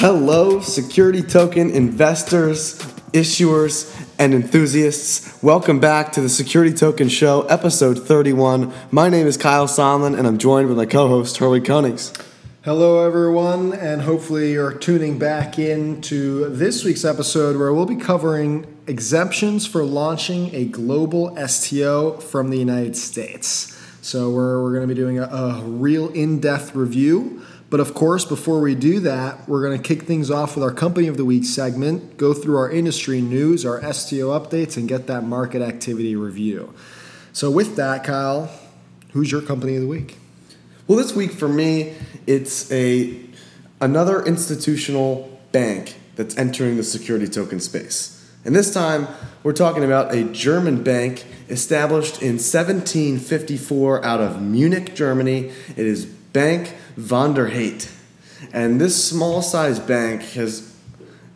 Hello, security token investors, issuers, and enthusiasts. Welcome back to the Security Token Show, episode 31. My name is Kyle Sonlin, and I'm joined with my co host, Herwig Konings. Hello, everyone, and hopefully you're tuning back in to this week's episode where we'll be covering exemptions for launching a global STO from the United States. So, we're, we're going to be doing a, a real in depth review. But of course, before we do that, we're going to kick things off with our Company of the Week segment, go through our industry news, our STO updates, and get that market activity review. So, with that, Kyle, who's your Company of the Week? Well, this week for me, it's a another institutional bank that's entering the security token space. And this time, we're talking about a German bank established in 1754 out of Munich, Germany. It is Bank von der Heydt. And this small sized bank has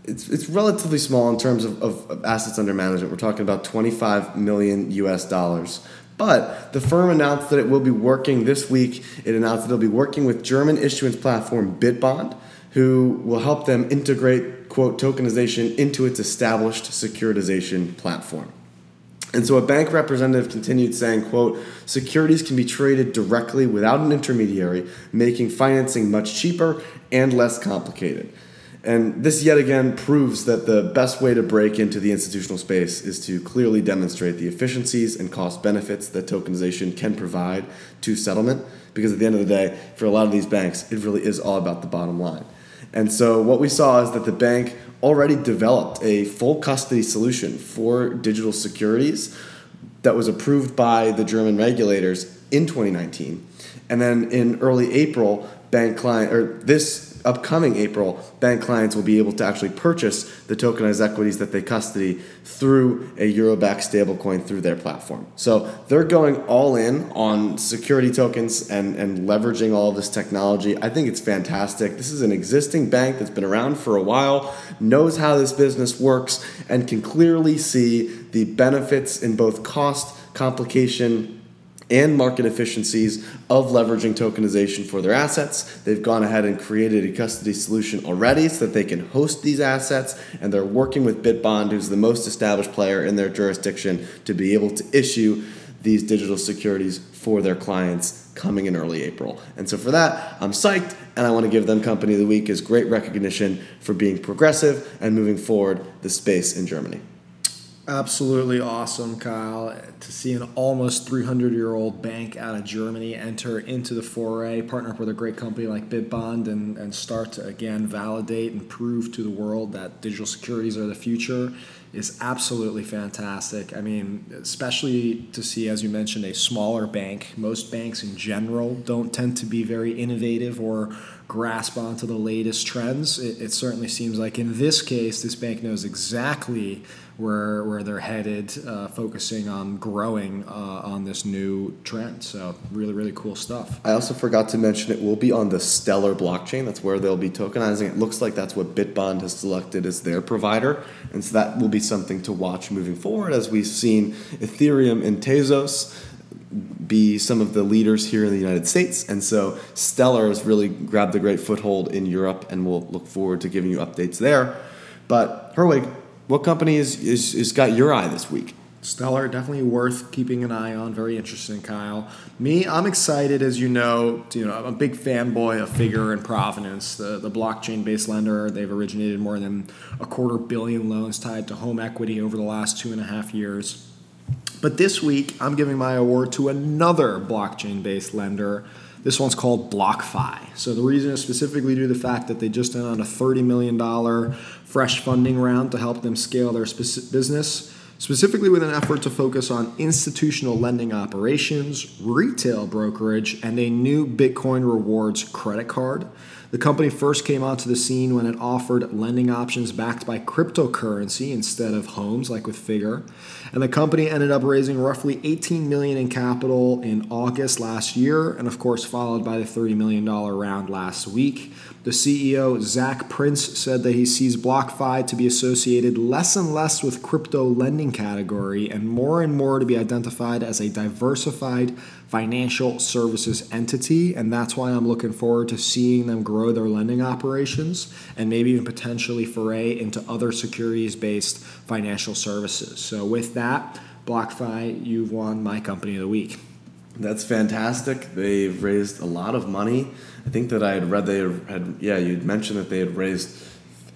it's, it's relatively small in terms of, of, of assets under management. We're talking about 25 million US dollars. But the firm announced that it will be working this week. It announced that it'll be working with German issuance platform Bitbond, who will help them integrate, quote, tokenization into its established securitization platform. And so a bank representative continued saying, quote, securities can be traded directly without an intermediary, making financing much cheaper and less complicated. And this yet again proves that the best way to break into the institutional space is to clearly demonstrate the efficiencies and cost benefits that tokenization can provide to settlement. Because at the end of the day, for a lot of these banks, it really is all about the bottom line. And so what we saw is that the bank already developed a full custody solution for digital securities that was approved by the German regulators in 2019. And then in early April, bank client or this upcoming April, bank clients will be able to actually purchase the tokenized equities that they custody through a Eurobacked stablecoin through their platform. So they're going all in on security tokens and, and leveraging all this technology. I think it's fantastic. This is an existing bank that's been around for a while, knows how this business works, and can clearly see the benefits in both cost, complication, and market efficiencies of leveraging tokenization for their assets. They've gone ahead and created a custody solution already so that they can host these assets, and they're working with Bitbond, who's the most established player in their jurisdiction, to be able to issue these digital securities for their clients coming in early April. And so for that, I'm psyched, and I want to give them Company of the Week as great recognition for being progressive and moving forward the space in Germany. Absolutely awesome, Kyle. To see an almost 300 year old bank out of Germany enter into the foray, partner up with a great company like Bitbond, and, and start to again validate and prove to the world that digital securities are the future is absolutely fantastic. I mean, especially to see, as you mentioned, a smaller bank. Most banks in general don't tend to be very innovative or grasp onto the latest trends. It, it certainly seems like in this case, this bank knows exactly where where they're headed, uh, focusing on growing uh, on this new trend. So really, really cool stuff. I also forgot to mention it will be on the Stellar blockchain. That's where they'll be tokenizing. It looks like that's what Bitbond has selected as their provider, and so that will be something to watch moving forward. As we've seen Ethereum and Tezos be some of the leaders here in the United States. And so Stellar has really grabbed a great foothold in Europe, and we'll look forward to giving you updates there. But Herwig, what company is, is, is got your eye this week? Stellar, definitely worth keeping an eye on. Very interesting, Kyle. Me, I'm excited, as you know. You know, I'm a big fanboy of Figure and Provenance, the, the blockchain-based lender. They've originated more than a quarter billion loans tied to home equity over the last two and a half years. But this week, I'm giving my award to another blockchain-based lender. This one's called BlockFi. So the reason is specifically due to the fact that they just did on a $30 million fresh funding round to help them scale their business, specifically with an effort to focus on institutional lending operations, retail brokerage, and a new Bitcoin rewards credit card. The company first came onto the scene when it offered lending options backed by cryptocurrency instead of homes, like with Figure. And the company ended up raising roughly 18 million in capital in August last year, and of course followed by the 30 million dollar round last week. The CEO Zach Prince said that he sees BlockFi to be associated less and less with crypto lending category and more and more to be identified as a diversified financial services entity, and that's why I'm looking forward to seeing them grow their lending operations and maybe even potentially foray into other securities based financial services. So, with that, BlockFi, you've won my company of the week. That's fantastic. They've raised a lot of money. I think that I had read they had, yeah, you'd mentioned that they had raised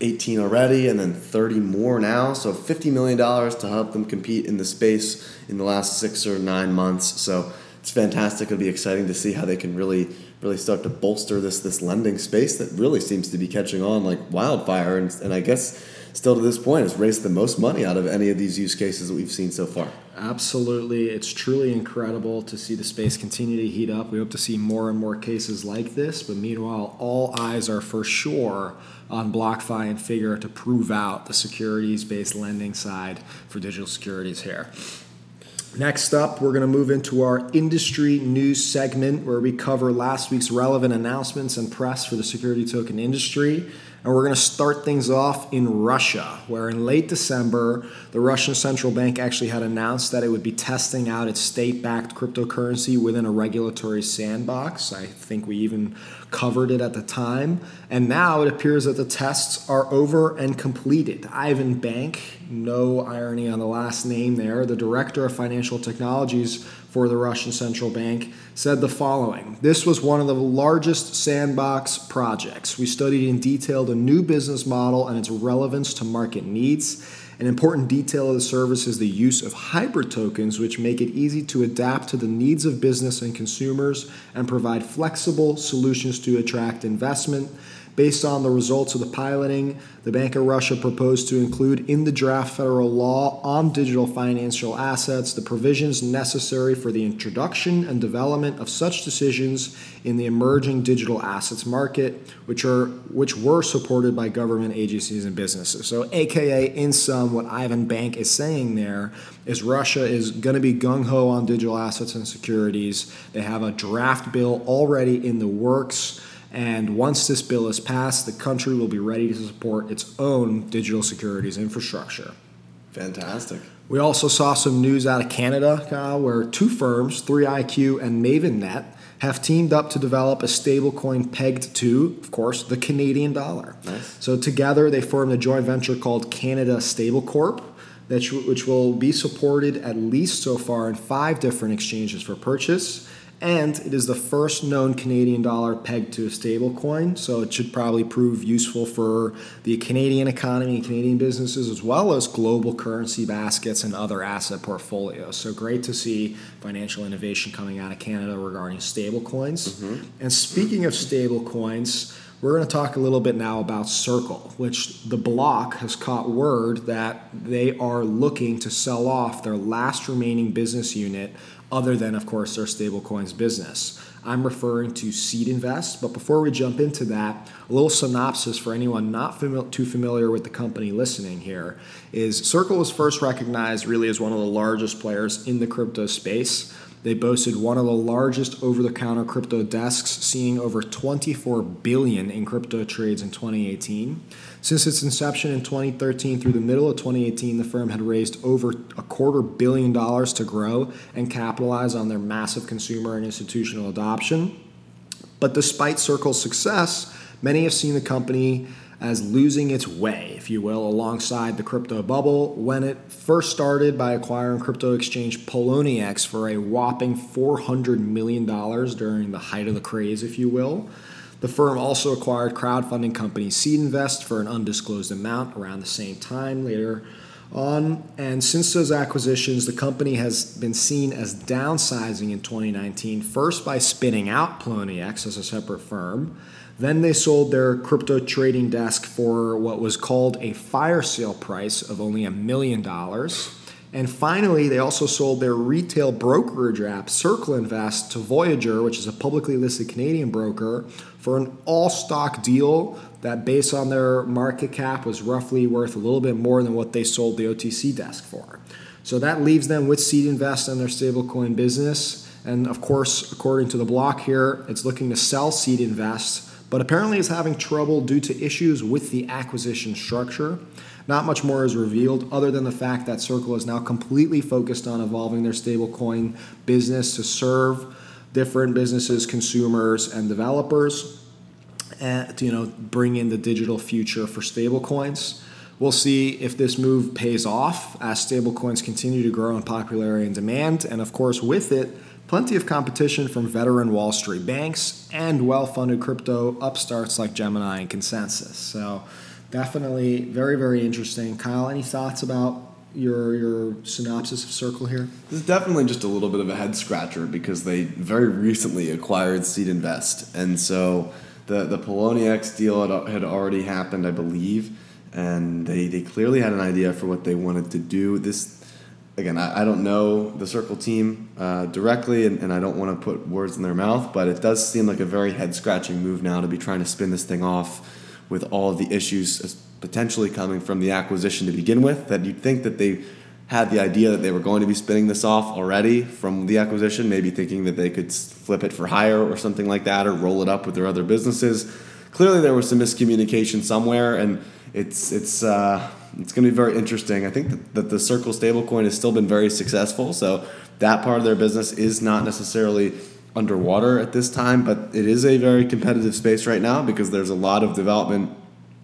18 already and then 30 more now. So $50 million to help them compete in the space in the last six or nine months. So it's fantastic. It'll be exciting to see how they can really really start to bolster this this lending space that really seems to be catching on like wildfire. And, and I guess still to this point has raised the most money out of any of these use cases that we've seen so far. Absolutely. It's truly incredible to see the space continue to heat up. We hope to see more and more cases like this, but meanwhile, all eyes are for sure on BlockFi and Figure to prove out the securities based lending side for digital securities here. Next up, we're going to move into our industry news segment where we cover last week's relevant announcements and press for the security token industry. And we're going to start things off in Russia, where in late December, the Russian central bank actually had announced that it would be testing out its state backed cryptocurrency within a regulatory sandbox. I think we even covered it at the time. And now it appears that the tests are over and completed. Ivan Bank, no irony on the last name there, the director of financial technologies for the Russian central bank, said the following This was one of the largest sandbox projects. We studied in detail the new business model and its relevance to market needs. An important detail of the service is the use of hybrid tokens, which make it easy to adapt to the needs of business and consumers and provide flexible solutions to attract investment. Based on the results of the piloting, the Bank of Russia proposed to include in the draft federal law on digital financial assets the provisions necessary for the introduction and development of such decisions in the emerging digital assets market, which are which were supported by government agencies and businesses. So, AKA, in sum, what Ivan Bank is saying there is Russia is going to be gung ho on digital assets and securities. They have a draft bill already in the works. And once this bill is passed, the country will be ready to support its own digital securities infrastructure. Fantastic. We also saw some news out of Canada, Kyle, where two firms, 3iQ and MavenNet, have teamed up to develop a stablecoin pegged to, of course, the Canadian dollar. Nice. So together they formed a joint venture called Canada Stable Corp, which will be supported at least so far in five different exchanges for purchase and it is the first known Canadian dollar pegged to a stable coin, so it should probably prove useful for the Canadian economy and Canadian businesses as well as global currency baskets and other asset portfolios. So great to see financial innovation coming out of Canada regarding stable coins. Mm-hmm. And speaking of stable coins, we're going to talk a little bit now about Circle, which the block has caught word that they are looking to sell off their last remaining business unit other than, of course, their stablecoins business. I'm referring to Seed Invest, but before we jump into that, a little synopsis for anyone not fami- too familiar with the company listening here is Circle was first recognized really as one of the largest players in the crypto space. They boasted one of the largest over-the-counter crypto desks, seeing over 24 billion in crypto trades in 2018. Since its inception in 2013 through the middle of 2018, the firm had raised over a quarter billion dollars to grow and capitalize on their massive consumer and institutional adoption. But despite Circle's success, many have seen the company as losing its way, if you will, alongside the crypto bubble when it first started by acquiring crypto exchange Poloniex for a whopping $400 million during the height of the craze, if you will. The firm also acquired crowdfunding company Seed Invest for an undisclosed amount around the same time later on. And since those acquisitions, the company has been seen as downsizing in 2019, first by spinning out Poloniex as a separate firm then they sold their crypto trading desk for what was called a fire sale price of only a million dollars. And finally, they also sold their retail brokerage app, Circle Invest, to Voyager, which is a publicly listed Canadian broker, for an all stock deal that, based on their market cap, was roughly worth a little bit more than what they sold the OTC desk for. So that leaves them with Seed Invest and their stablecoin business. And of course, according to the block here, it's looking to sell Seed Invest, but apparently is having trouble due to issues with the acquisition structure. Not much more is revealed other than the fact that Circle is now completely focused on evolving their stablecoin business to serve different businesses, consumers, and developers, eh, and you know bring in the digital future for stablecoins. We'll see if this move pays off as stablecoins continue to grow in popularity and demand, and of course, with it, plenty of competition from veteran Wall Street banks and well funded crypto upstarts like Gemini and Consensus. So, definitely very, very interesting. Kyle, any thoughts about your your synopsis of Circle here? This is definitely just a little bit of a head scratcher because they very recently acquired Seed Invest, and so the the Poloniex deal had, had already happened, I believe and they, they clearly had an idea for what they wanted to do. This, again, I, I don't know the Circle team uh, directly, and, and I don't want to put words in their mouth, but it does seem like a very head scratching move now to be trying to spin this thing off with all of the issues potentially coming from the acquisition to begin with. That you'd think that they had the idea that they were going to be spinning this off already from the acquisition, maybe thinking that they could flip it for higher or something like that, or roll it up with their other businesses. Clearly, there was some miscommunication somewhere, and it's it's uh, it's going to be very interesting. I think that, that the Circle stablecoin has still been very successful, so that part of their business is not necessarily underwater at this time, but it is a very competitive space right now because there's a lot of development,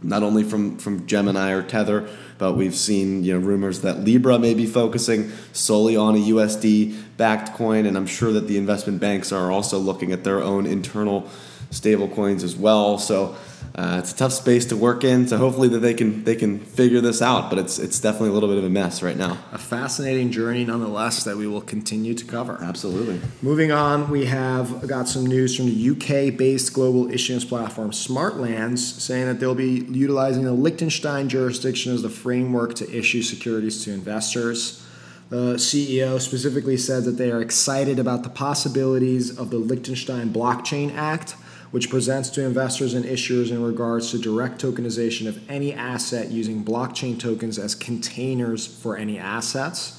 not only from from Gemini or Tether, but we've seen you know rumors that Libra may be focusing solely on a USD backed coin, and I'm sure that the investment banks are also looking at their own internal stable coins as well. So uh, it's a tough space to work in. So hopefully that they can they can figure this out. But it's it's definitely a little bit of a mess right now. A fascinating journey, nonetheless, that we will continue to cover. Absolutely. Moving on, we have got some news from the UK-based global issuance platform Smartlands, saying that they'll be utilizing the Liechtenstein jurisdiction as the framework to issue securities to investors. The CEO specifically said that they are excited about the possibilities of the Liechtenstein Blockchain Act which presents to investors and issuers in regards to direct tokenization of any asset using blockchain tokens as containers for any assets.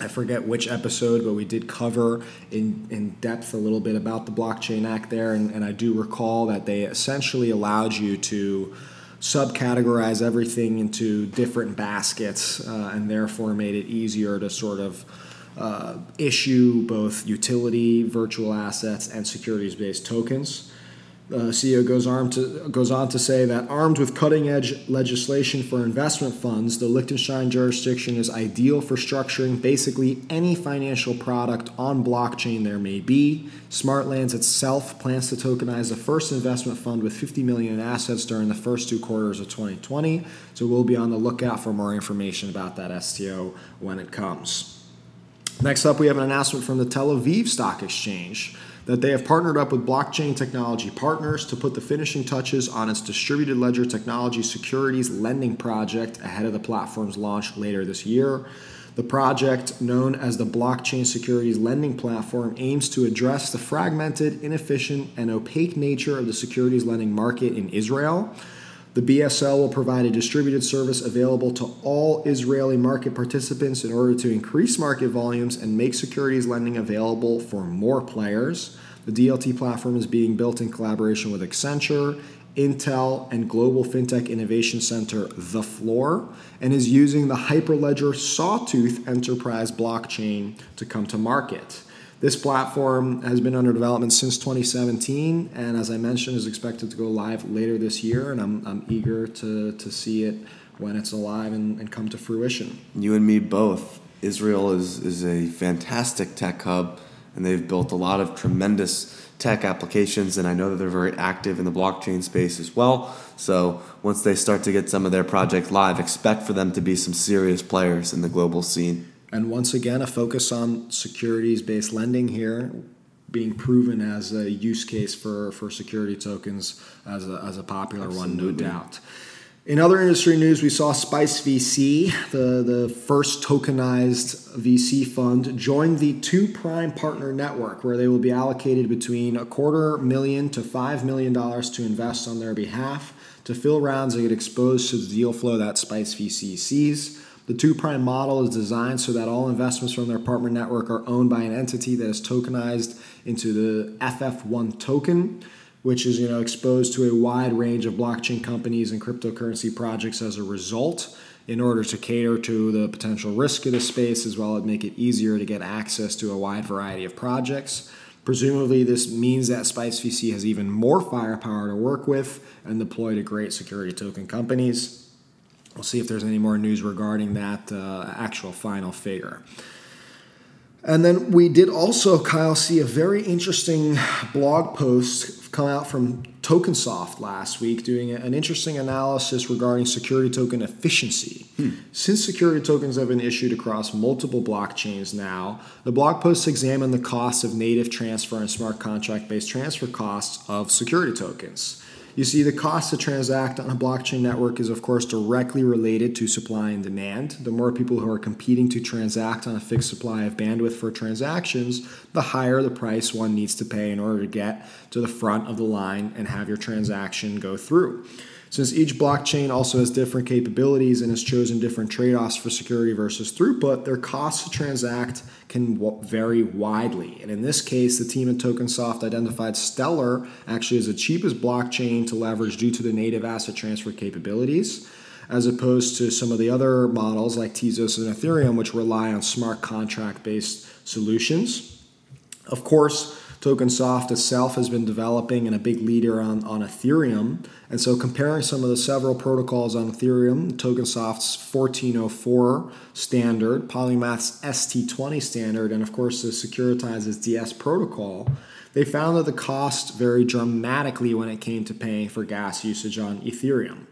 I forget which episode, but we did cover in, in depth a little bit about the Blockchain Act there, and, and I do recall that they essentially allowed you to subcategorize everything into different baskets uh, and therefore made it easier to sort of uh, issue both utility, virtual assets, and securities based tokens. Uh, CEO goes, to, goes on to say that armed with cutting edge legislation for investment funds, the Liechtenstein jurisdiction is ideal for structuring basically any financial product on blockchain there may be. Smartlands itself plans to tokenize the first investment fund with 50 million in assets during the first two quarters of 2020. So we'll be on the lookout for more information about that STO when it comes. Next up, we have an announcement from the Tel Aviv Stock Exchange that they have partnered up with blockchain technology partners to put the finishing touches on its distributed ledger technology securities lending project ahead of the platform's launch later this year. The project, known as the Blockchain Securities Lending Platform, aims to address the fragmented, inefficient, and opaque nature of the securities lending market in Israel the BSL will provide a distributed service available to all Israeli market participants in order to increase market volumes and make securities lending available for more players. The DLT platform is being built in collaboration with Accenture, Intel, and Global FinTech Innovation Center, The Floor, and is using the Hyperledger Sawtooth Enterprise blockchain to come to market. This platform has been under development since 2017, and as I mentioned, is expected to go live later this year. And I'm, I'm eager to, to see it when it's alive and, and come to fruition. You and me both. Israel is, is a fantastic tech hub, and they've built a lot of tremendous tech applications, and I know that they're very active in the blockchain space as well. So once they start to get some of their projects live, expect for them to be some serious players in the global scene. And once again, a focus on securities based lending here being proven as a use case for, for security tokens as a, as a popular Absolutely. one, no doubt. In other industry news, we saw Spice VC, the, the first tokenized VC fund, join the Two Prime Partner Network, where they will be allocated between a quarter million to five million dollars to invest on their behalf to fill rounds and get exposed to the deal flow that Spice VC sees. The two prime model is designed so that all investments from their partner network are owned by an entity that is tokenized into the FF1 token which is you know exposed to a wide range of blockchain companies and cryptocurrency projects as a result in order to cater to the potential risk of the space as well as make it easier to get access to a wide variety of projects. Presumably this means that spice vc has even more firepower to work with and deploy to great security token companies we'll see if there's any more news regarding that uh, actual final figure and then we did also, Kyle, see a very interesting blog post come out from Tokensoft last week doing an interesting analysis regarding security token efficiency. Hmm. Since security tokens have been issued across multiple blockchains now, the blog post examined the costs of native transfer and smart contract based transfer costs of security tokens. You see, the cost to transact on a blockchain network is, of course, directly related to supply and demand. The more people who are competing to transact on a fixed supply of bandwidth for transactions, the higher the price one needs to pay in order to get to the front of the line and have your transaction go through. Since each blockchain also has different capabilities and has chosen different trade offs for security versus throughput, their cost to transact can vary widely. And in this case, the team at Tokensoft identified Stellar actually as the cheapest blockchain to leverage due to the native asset transfer capabilities as opposed to some of the other models like Tezos and Ethereum, which rely on smart contract based solutions. Of course, Tokensoft itself has been developing and a big leader on, on Ethereum. And so, comparing some of the several protocols on Ethereum, Tokensoft's 1404 standard, Polymath's ST20 standard, and of course the Securitize's DS protocol, they found that the cost varied dramatically when it came to paying for gas usage on Ethereum.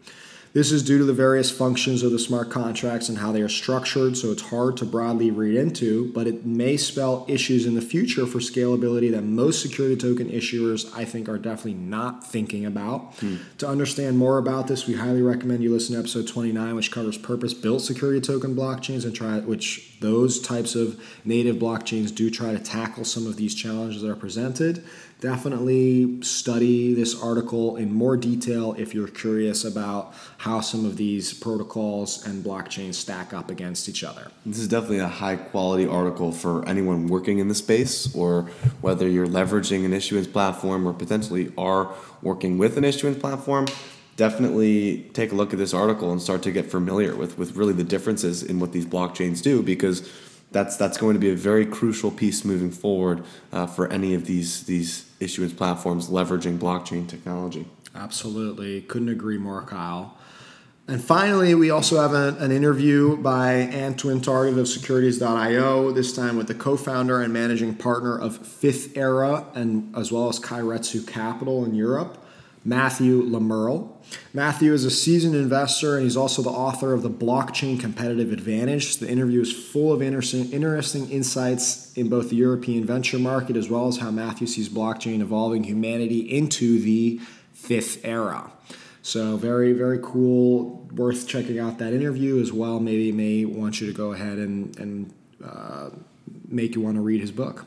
This is due to the various functions of the smart contracts and how they are structured, so it's hard to broadly read into, but it may spell issues in the future for scalability that most security token issuers, I think, are definitely not thinking about. Hmm. To understand more about this, we highly recommend you listen to episode 29, which covers purpose built security token blockchains and try which those types of native blockchains do try to tackle some of these challenges that are presented definitely study this article in more detail if you're curious about how some of these protocols and blockchains stack up against each other. This is definitely a high quality article for anyone working in the space or whether you're leveraging an issuance platform or potentially are working with an issuance platform. Definitely take a look at this article and start to get familiar with, with really the differences in what these blockchains do because that's that's going to be a very crucial piece moving forward uh, for any of these these issuance platforms leveraging blockchain technology. Absolutely, couldn't agree more, Kyle. And finally, we also have a, an interview by Antoine Tardif of Securities.io, this time with the co founder and managing partner of Fifth Era, and as well as Keiretsu Capital in Europe. Matthew Le Merle. Matthew is a seasoned investor and he's also the author of The Blockchain Competitive Advantage. The interview is full of interesting, interesting insights in both the European venture market as well as how Matthew sees blockchain evolving humanity into the fifth era. So, very, very cool. Worth checking out that interview as well. Maybe may want you to go ahead and, and uh, make you want to read his book.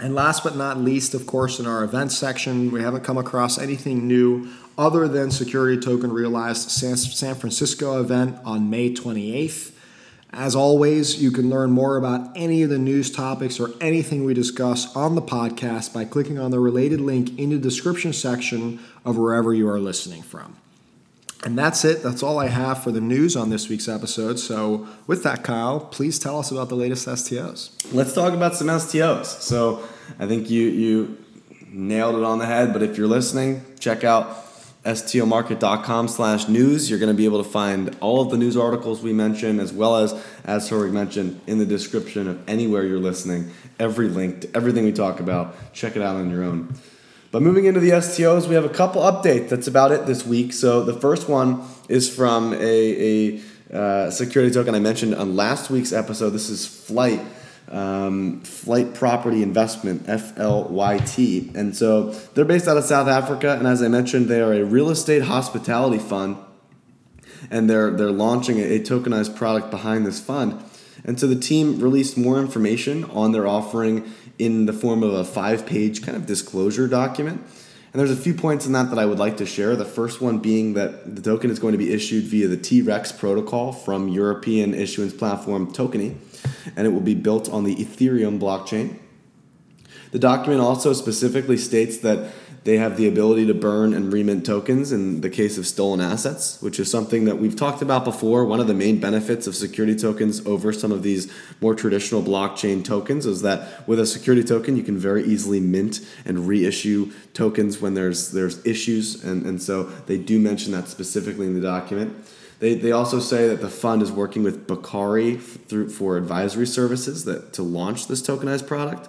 And last but not least, of course, in our events section, we haven't come across anything new other than Security Token Realized San Francisco event on May 28th. As always, you can learn more about any of the news topics or anything we discuss on the podcast by clicking on the related link in the description section of wherever you are listening from. And that's it. That's all I have for the news on this week's episode. So, with that, Kyle, please tell us about the latest STOs. Let's talk about some STOs. So, I think you you nailed it on the head. But if you're listening, check out stomarket.com slash news. You're going to be able to find all of the news articles we mentioned, as well as, as Herwig mentioned, in the description of anywhere you're listening, every link to everything we talk about. Check it out on your own. But moving into the STOs, we have a couple updates. That's about it this week. So the first one is from a, a uh, security token I mentioned on last week's episode. This is Flyt. Um, Flyt Property Investment, FLYT. And so they're based out of South Africa. And as I mentioned, they are a real estate hospitality fund and they're they're launching a, tokenized product behind this fund. And so the team released more information on their offering in the form of a five-page kind of disclosure document. And there's a few points in that that I would like to share. The first one being that the token is going to be issued via the T-Rex protocol from European issuance platform Tokeny, and it will be built on the Ethereum blockchain. The document also specifically states that they have the ability to burn and remint tokens in the case of stolen assets, which is something that we've talked about before. One of the main benefits of security tokens over some of these more traditional blockchain tokens is that with a security token, you can very easily mint and reissue tokens when there's there's issues, and, and so they do mention that specifically in the document. They, they also say that the fund is working with Bakari through, for advisory services that to launch this tokenized product.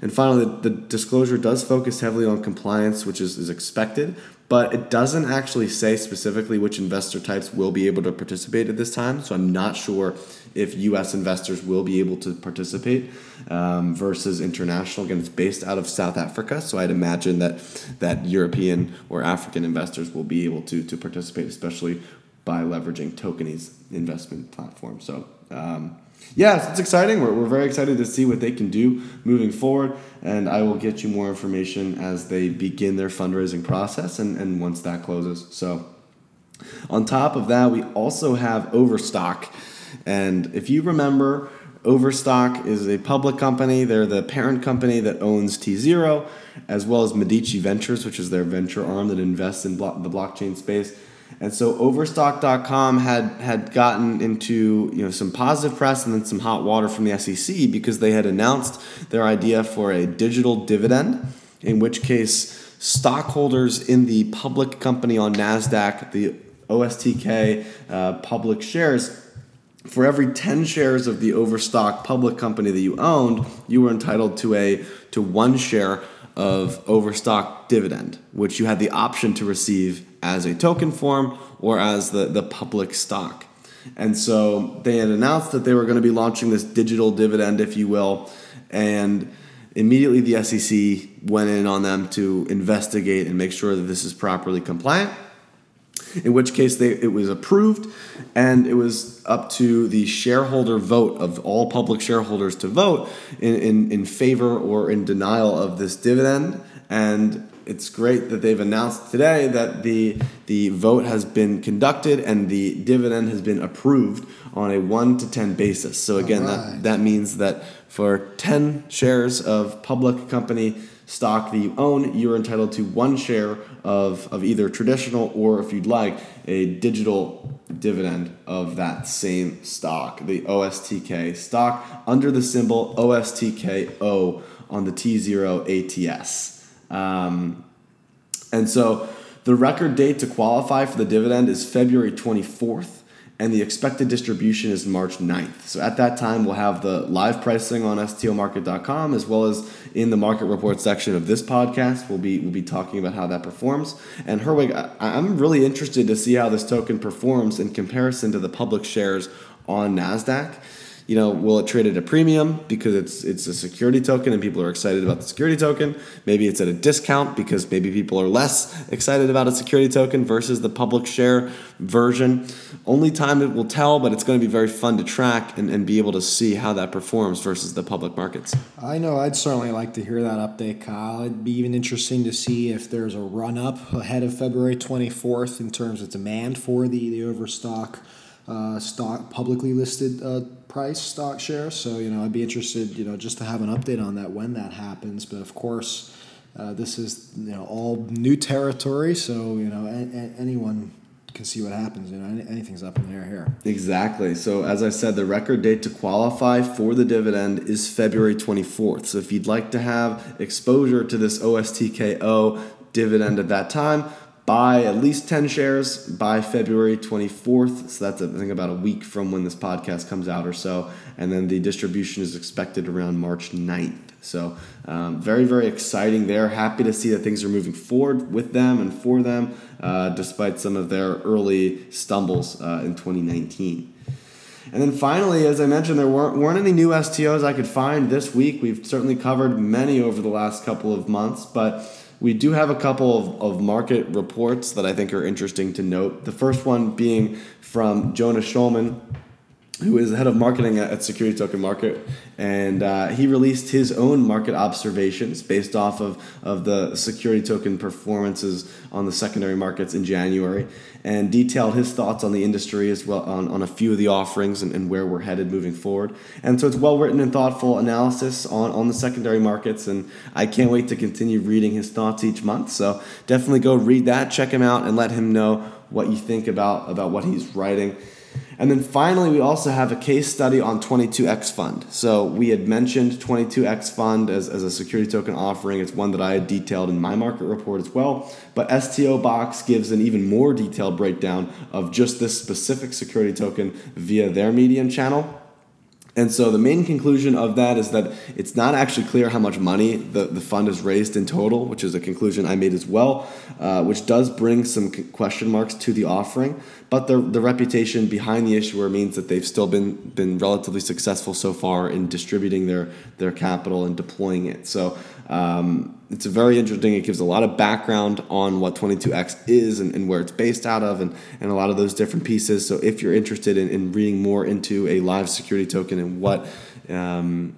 And finally, the, disclosure does focus heavily on compliance, which is, is expected, but it doesn't actually say specifically which investor types will be able to participate at this time. So I'm not sure if U.S. investors will be able to participate um, versus international. Again, it's based out of South Africa, so I'd imagine that that European or African investors will be able to to participate, especially by leveraging Tokeny's investment platform. So. Um, yeah, it's exciting. We're, we're very excited to see what they can do moving forward. And I will get you more information as they begin their fundraising process and, and once that closes. So, on top of that, we also have Overstock. And if you remember, Overstock is a public company. They're the parent company that owns T Zero, as well as Medici Ventures, which is their venture arm that invests in blo- the blockchain space. And so Overstock.com had had gotten into you know some positive press and then some hot water from the SEC because they had announced their idea for a digital dividend, in which case stockholders in the public company on Nasdaq, the OSTK uh, public shares. For every 10 shares of the Overstock public company that you owned, you were entitled to a to one share of Overstock dividend, which you had the option to receive as a token form or as the, the public stock. And so they had announced that they were going to be launching this digital dividend, if you will, and immediately the SEC went in on them to investigate and make sure that this is properly compliant. In which case, they, it was approved, and it was up to the shareholder vote of all public shareholders to vote in, in, in favor or in denial of this dividend. And it's great that they've announced today that the the vote has been conducted and the dividend has been approved on a 1 to 10 basis. So again, right. that that means that for 10 shares of public company stock that you own, you're entitled to one share of, of either traditional or, if you'd like, a digital dividend of that same stock, the OSTK stock, under the symbol OSTKO on the T0 ATS. Um, and so the record date to qualify for the dividend is February 24th, and the expected distribution is March 9th. So at that time, we'll have the live pricing on stomarket.com as well as in the market report section of this podcast. We'll be, we'll be talking about how that performs. And Herwig, I, I'm really interested to see how this token performs in comparison to the public shares on NASDAQ you know, will it trade at a premium because it's it's a security token and people are excited about the security token? Maybe it's at a discount because maybe people are less excited about a security token versus the public share version. Only time it will tell, but it's going to be very fun to track and, and be able to see how that performs versus the public markets. I know I'd certainly like to hear that update, Kyle. It'd be even interesting to see if there's a run up ahead of February 24th in terms of demand for the, the overstock uh, stock publicly listed uh, price stock shares. So you know, I'd be interested, you know, just to have an update on that when that happens. But of course, uh, this is you know all new territory, so you know a- a- anyone can see what happens. You know, anything's up in the air here. Exactly. So as I said, the record date to qualify for the dividend is February 24th. So if you'd like to have exposure to this OSTKO dividend at that time, buy at least 10 shares by February 24th. So that's, I think, about a week from when this podcast comes out or so. And then the distribution is expected around March 9th. So, um, very, very exciting there. Happy to see that things are moving forward with them and for them, uh, despite some of their early stumbles uh, in 2019. And then finally, as I mentioned, there weren't, weren't any new STOs I could find this week. We've certainly covered many over the last couple of months, but we do have a couple of, of market reports that I think are interesting to note. The first one being from Jonas Schulman, who is the head of marketing at, Security Token Market, and uh, he released his own market observations based off of, of the security token performances on the secondary markets in January, and detailed his thoughts on the industry as well on, on a few of the offerings and, and where we're headed moving forward. And so it's well written and thoughtful analysis on, on the secondary markets, and I can't wait to continue reading his thoughts each month. So definitely go read that, check him out, and let him know what you think about, about what he's writing. And then finally, we also have a case study on 22X Fund. So we had mentioned 22X Fund as, as a security token offering. It's one that I had detailed in my market report as well. But STO Box gives an even more detailed breakdown of just this specific security token via their Medium channel. And so the main conclusion of that is that it's not actually clear how much money the, the fund has raised in total, which is a conclusion I made as well, uh, which does bring some question marks to the offering. But the, the reputation behind the issuer means that they've still been, been relatively successful so far in distributing their, their capital and deploying it. So um, it's very interesting. It gives a lot of background on what 22x is and, and, where it's based out of, and, and a lot of those different pieces. So if you're interested in, in reading more into a live security token and what um,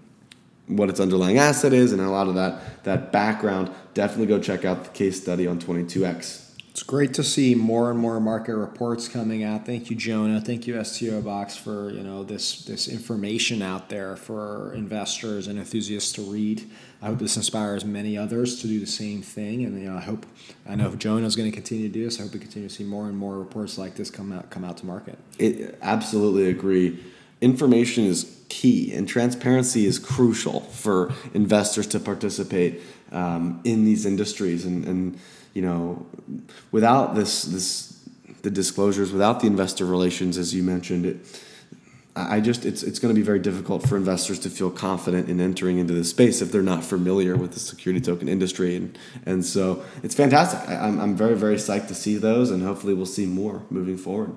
what its underlying asset is and a lot of that that background, definitely go check out the case study on 22x. It's great to see more and more market reports coming out. Thank you, Jonah. Thank you, STO Box, for you know this this information out there for investors and enthusiasts to read. I hope this inspires many others to do the same thing. And you know, I hope I know if Jonah is going to continue to do this. I hope we continue to see more and more reports like this come out come out to market. It, absolutely agree. Information is key, and transparency is crucial for investors to participate um, in these industries. And, and you know, without this this the disclosures, without the investor relations, as you mentioned, it I just it's it's going to be very difficult for investors to feel confident in entering into this space if they're not familiar with the security token industry and and so it's fantastic. I, am I'm very very psyched to see those and hopefully we'll see more moving forward.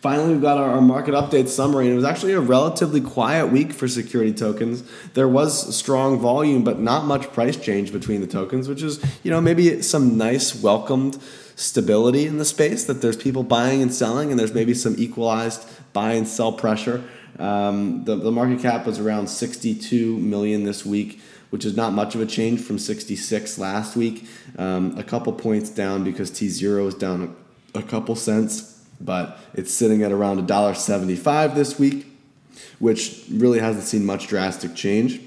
Finally, we've got our, our market update summary, and it was actually a relatively quiet week for security tokens. There was strong volume, but not much price change between the tokens, which is, you know, maybe some nice welcomed stability in the space that there's people buying and selling, and there's maybe some equalized buy and sell pressure. Um, the, the market cap was around 62 million this week, which is not much of a change from 66 last week. Um, a couple points down because T zero is down a couple cents, but it's sitting at around $1.75 this week, which really hasn't seen much drastic change.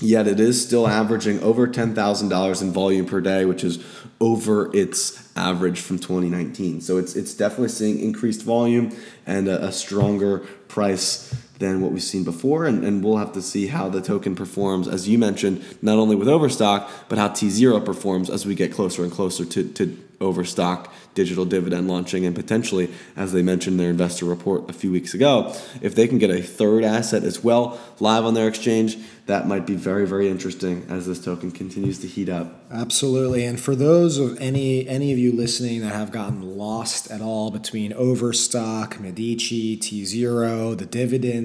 Yet it is still averaging over $10,000 in volume per day, which is over its average from 2019. So it's, it's definitely seeing increased volume and a, a stronger price than what we've seen before. And, and we'll have to see how the token performs, as you mentioned, not only with Overstock, but how T0 performs as we get closer and closer to, to Overstock digital dividend launching, and potentially, as they mentioned in their investor report a few weeks ago, if they can get a third asset as well live on their exchange, that might be very, very interesting as this token continues to heat up. Absolutely. And for those of any any of you listening that have gotten lost at all between Overstock, Medici, T Zero, the dividend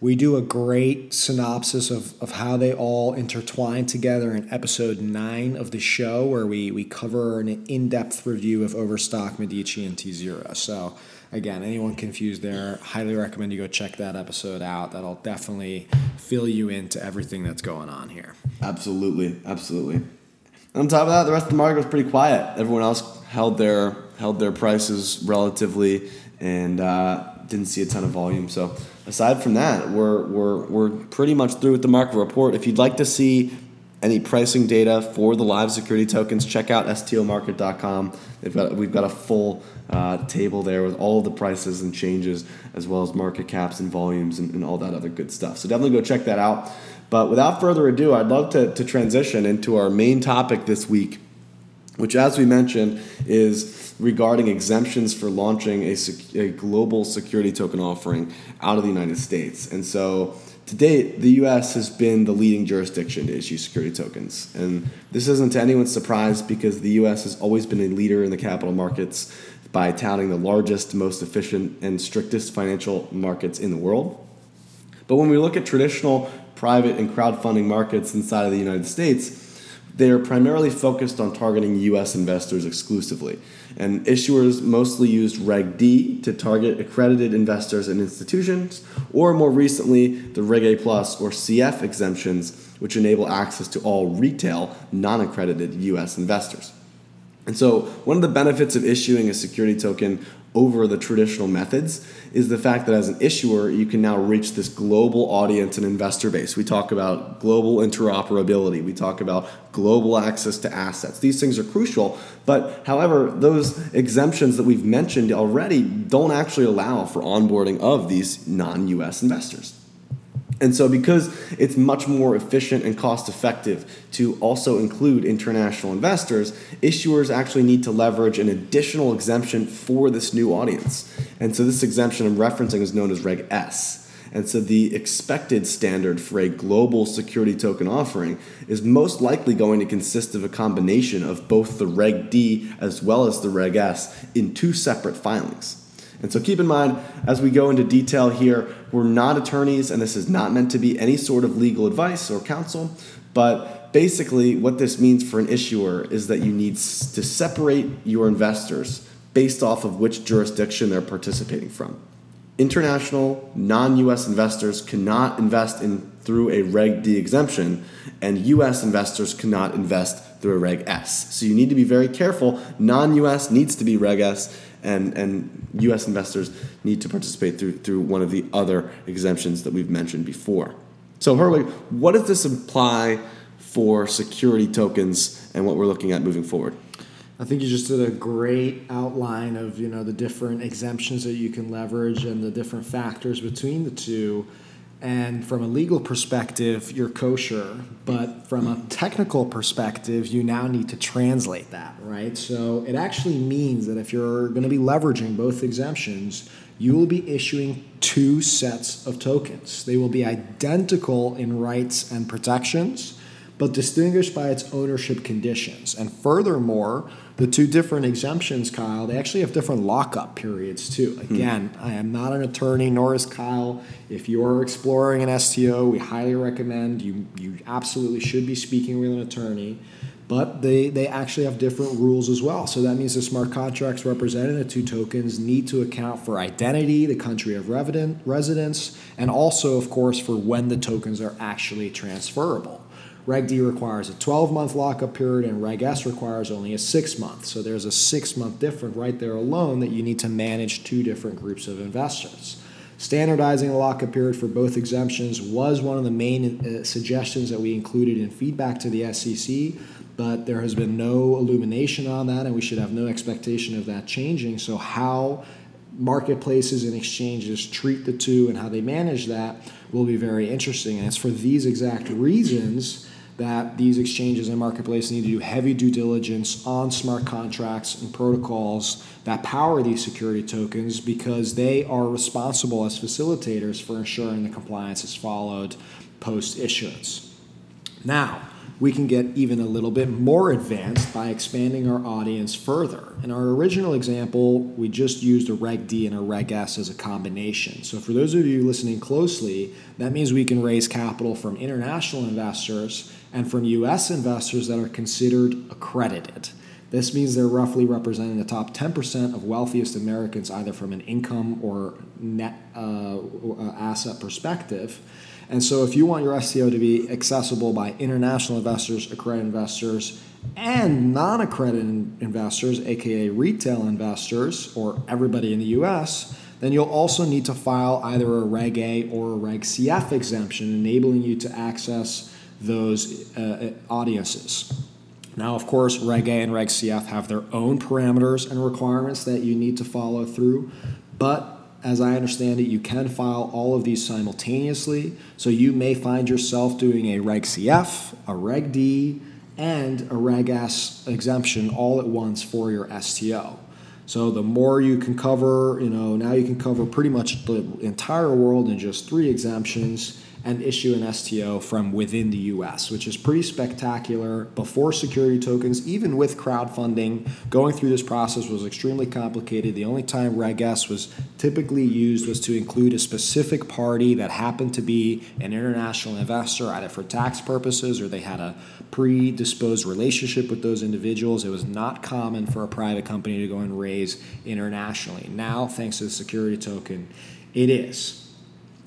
we do a great synopsis of, of how they all intertwine together in episode nine of the show, where we, we cover an in depth review of Overstock, Medici, and T Zero. So, again, anyone confused there, highly recommend you go check that episode out. That'll definitely fill you into everything that's going on here. Absolutely. Absolutely. On top of that, the rest of the market was pretty quiet. Everyone else held their held their prices relatively and uh, didn't see a ton of volume. So aside from that, we're, we're, we're pretty much through with the market report. If you'd like to see any pricing data for the live security tokens, check out stomarket.com. They've got, we've got a full uh, table there with all the prices and changes, as well as market caps and volumes and, and all that other good stuff. So definitely go check that out. But without further ado, I'd love to, to transition into our main topic this week, which, as we mentioned, is regarding exemptions for launching a, sec- a global security token offering out of the United States. And so to date, the US has been the leading jurisdiction to issue security tokens. And this isn't to anyone's surprise because the US has always been a leader in the capital markets by touting the largest, most efficient, and strictest financial markets in the world. But when we look at traditional private and crowdfunding markets inside of the United States, they are primarily focused on targeting US investors exclusively. And issuers mostly used Reg D to target accredited investors and institutions, or more recently, the Reg A Plus or CF exemptions, which enable access to all retail, non accredited US investors. And so, one of the benefits of issuing a security token over the traditional methods is the fact that as an issuer, you can now reach this global audience and investor base. We talk about global interoperability, we talk about global access to assets. These things are crucial, but however, those exemptions that we've mentioned already don't actually allow for onboarding of these non US investors. And so, because it's much more efficient and cost effective to also include international investors, issuers actually need to leverage an additional exemption for this new audience. And so, this exemption I'm referencing is known as Reg S. And so, the expected standard for a global security token offering is most likely going to consist of a combination of both the Reg D as well as the Reg S in two separate filings. And so keep in mind, as we go into detail here, we're not attorneys, and this is not meant to be any sort of legal advice or counsel. But basically, what this means for an issuer is that you need to separate your investors based off of which jurisdiction they're participating from. International, non US investors cannot invest in through a Reg D exemption, and US investors cannot invest through a Reg S. So you need to be very careful. Non US needs to be Reg S and, and U.S. investors need to participate through, through one of the other exemptions that we've mentioned before. So, Herwig, what does this imply for security tokens and what we're looking at moving forward? I think you just did a great outline of you know the different exemptions that you can leverage and the different factors between the two. And from a legal perspective, you're kosher. But from a technical perspective, you now need to translate that, right? So it actually means that if you're going to be leveraging both exemptions, you will be issuing two sets of tokens. They will be identical in rights and protections, but distinguished by its ownership conditions. And furthermore, the two different exemptions, Kyle, they actually have different lockup periods too. Hmm. Again, hmm. I am not an attorney, nor is Kyle. If you're exploring an STO, we highly recommend you you absolutely should be speaking with an attorney. But they, they actually have different rules as well. So that means the smart contracts representing the two tokens need to account for identity, the country of residence, and also, of course, for when the tokens are actually transferable. Reg D requires a 12 month lockup period, and Reg S requires only a six month. So there's a six month difference right there alone that you need to manage two different groups of investors. Standardizing the lockup period for both exemptions was one of the main uh, suggestions that we included in feedback to the SEC, but there has been no illumination on that, and we should have no expectation of that changing. So, how marketplaces and exchanges treat the two and how they manage that will be very interesting. And it's for these exact reasons that these exchanges and marketplaces need to do heavy due diligence on smart contracts and protocols that power these security tokens because they are responsible as facilitators for ensuring the compliance is followed post issuance. Now, we can get even a little bit more advanced by expanding our audience further. In our original example, we just used a Reg D and a Reg S as a combination. So, for those of you listening closely, that means we can raise capital from international investors and from US investors that are considered accredited. This means they're roughly representing the top 10% of wealthiest Americans, either from an income or net uh, uh asset perspective. And so, if you want your STO to be accessible by international investors, accredited investors, and non accredited investors, aka retail investors, or everybody in the US, then you'll also need to file either a Reg A or a Reg CF exemption, enabling you to access those uh, audiences. Now, of course, Reg A and Reg CF have their own parameters and requirements that you need to follow through, but as I understand it, you can file all of these simultaneously. So you may find yourself doing a Reg CF, a Reg D, and a Reg S exemption all at once for your STO. So the more you can cover, you know, now you can cover pretty much the entire world in just three exemptions and issue an STO from within the US, which is pretty spectacular. Before security tokens, even with crowdfunding, going through this process was extremely complicated. The only time Reg S was typically used was to include a specific party that happened to be an international investor, either for tax purposes or they had a predisposed relationship with those individuals. It was not common for a private company to go and raise internationally. Now, thanks to the security token, it is.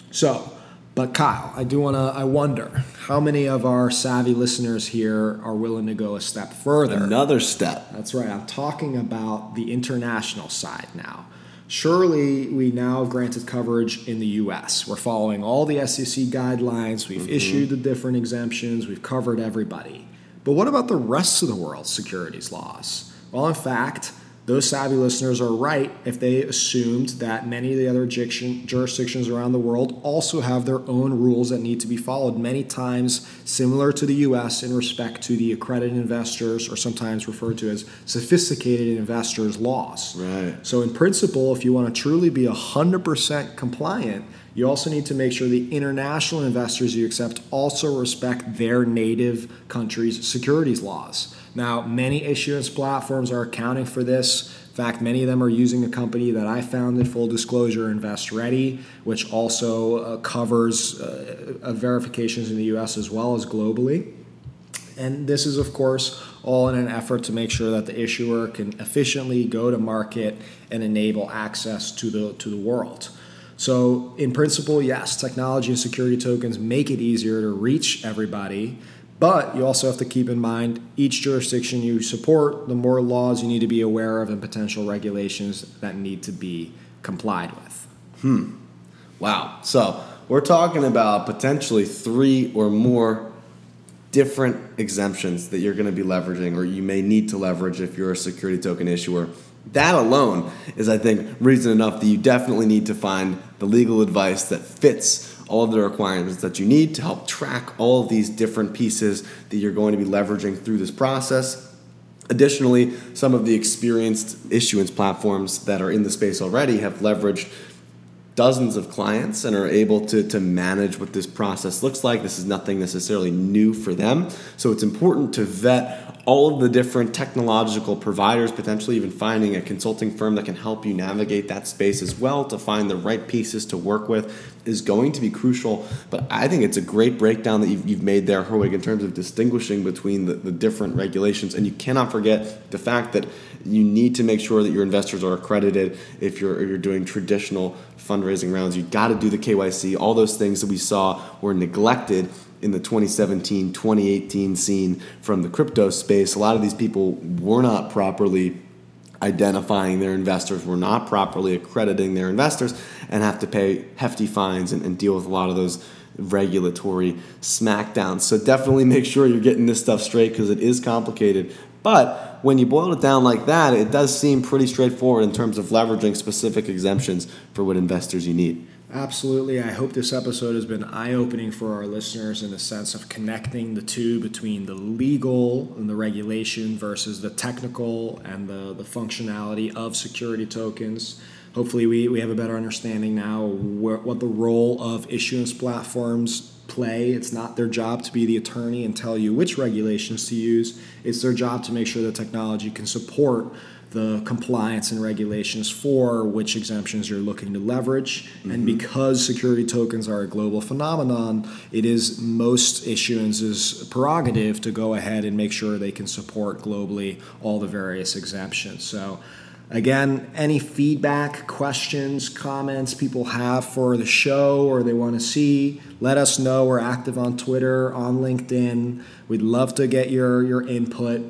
So, but Kyle, I do want to, I wonder how many of our savvy listeners here are willing to go a step further? Another step. That's right. I'm talking about the international side now. Surely we now granted coverage in the US. We're following all the SEC guidelines, we've mm-hmm. issued the different exemptions, we've covered everybody. But what about the rest of the world's securities laws? Well, in fact, those savvy listeners are right if they assumed that many of the other jurisdictions around the world also have their own rules that need to be followed, many times similar to the US in respect to the accredited investors, or sometimes referred to as sophisticated investors' laws. Right. So, in principle, if you want to truly be 100% compliant, you also need to make sure the international investors you accept also respect their native country's securities laws. Now, many issuance platforms are accounting for this. In fact, many of them are using a company that I founded, full disclosure, Invest Ready, which also uh, covers uh, verifications in the US as well as globally. And this is, of course, all in an effort to make sure that the issuer can efficiently go to market and enable access to the, to the world. So, in principle, yes, technology and security tokens make it easier to reach everybody. But you also have to keep in mind each jurisdiction you support, the more laws you need to be aware of and potential regulations that need to be complied with. Hmm. Wow. So we're talking about potentially three or more different exemptions that you're going to be leveraging or you may need to leverage if you're a security token issuer. That alone is, I think, reason enough that you definitely need to find the legal advice that fits all of the requirements that you need to help track all of these different pieces that you're going to be leveraging through this process. Additionally, some of the experienced issuance platforms that are in the space already have leveraged dozens of clients and are able to, to manage what this process looks like. This is nothing necessarily new for them. So it's important to vet all of the different technological providers, potentially even finding a consulting firm that can help you navigate that space as well to find the right pieces to work with is going to be crucial. But I think it's a great breakdown that you've, you've made there, Herwig, in terms of distinguishing between the, the different regulations. And you cannot forget the fact that you need to make sure that your investors are accredited if you're, if you're doing traditional fundraising rounds. You've got to do the KYC. All those things that we saw were neglected in the 2017 2018 scene from the crypto space. A lot of these people were not properly identifying their investors, were not properly accrediting their investors, and have to pay hefty fines and, and deal with a lot of those regulatory smackdowns. So definitely make sure you're getting this stuff straight because it is complicated. But when you boil it down like that, it does seem pretty straightforward in terms of leveraging specific exemptions for what investors you need. Absolutely. I hope this episode has been eye opening for our listeners in the sense of connecting the two between the legal and the regulation versus the technical and the, the functionality of security tokens. Hopefully, we, we have a better understanding now what the role of issuance platforms play. It's not their job to be the attorney and tell you which regulations to use, it's their job to make sure the technology can support the compliance and regulations for which exemptions you're looking to leverage. Mm-hmm. And because security tokens are a global phenomenon, it is most issuances prerogative to go ahead and make sure they can support globally all the various exemptions. So Again, any feedback, questions, comments people have for the show or they want to see, let us know. We're active on Twitter, on LinkedIn. We'd love to get your, your input.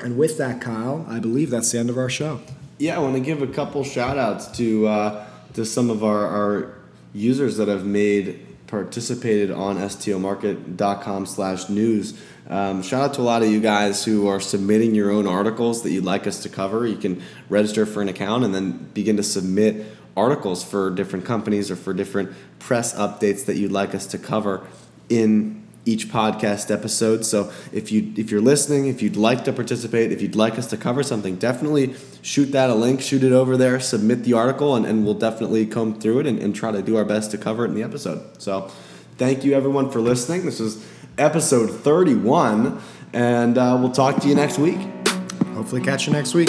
And with that, Kyle, I believe that's the end of our show. Yeah, I want to give a couple shout outs to, uh, to some of our, our users that have made participated on stomarket.com slash news. Um, shout out to a lot of you guys who are submitting your own articles that you'd like us to cover. You can register for an account and then begin to submit articles for different companies or for different press updates that you'd like us to cover in each podcast episode. So if you if you're listening, if you'd like to participate, if you'd like us to cover something, definitely shoot that a link, shoot it over there, submit the article, and, and we'll definitely comb through it and, and try to do our best to cover it in the episode. So Thank you, everyone, for listening. This is episode 31, and uh, we'll talk to you next week. Hopefully, catch you next week.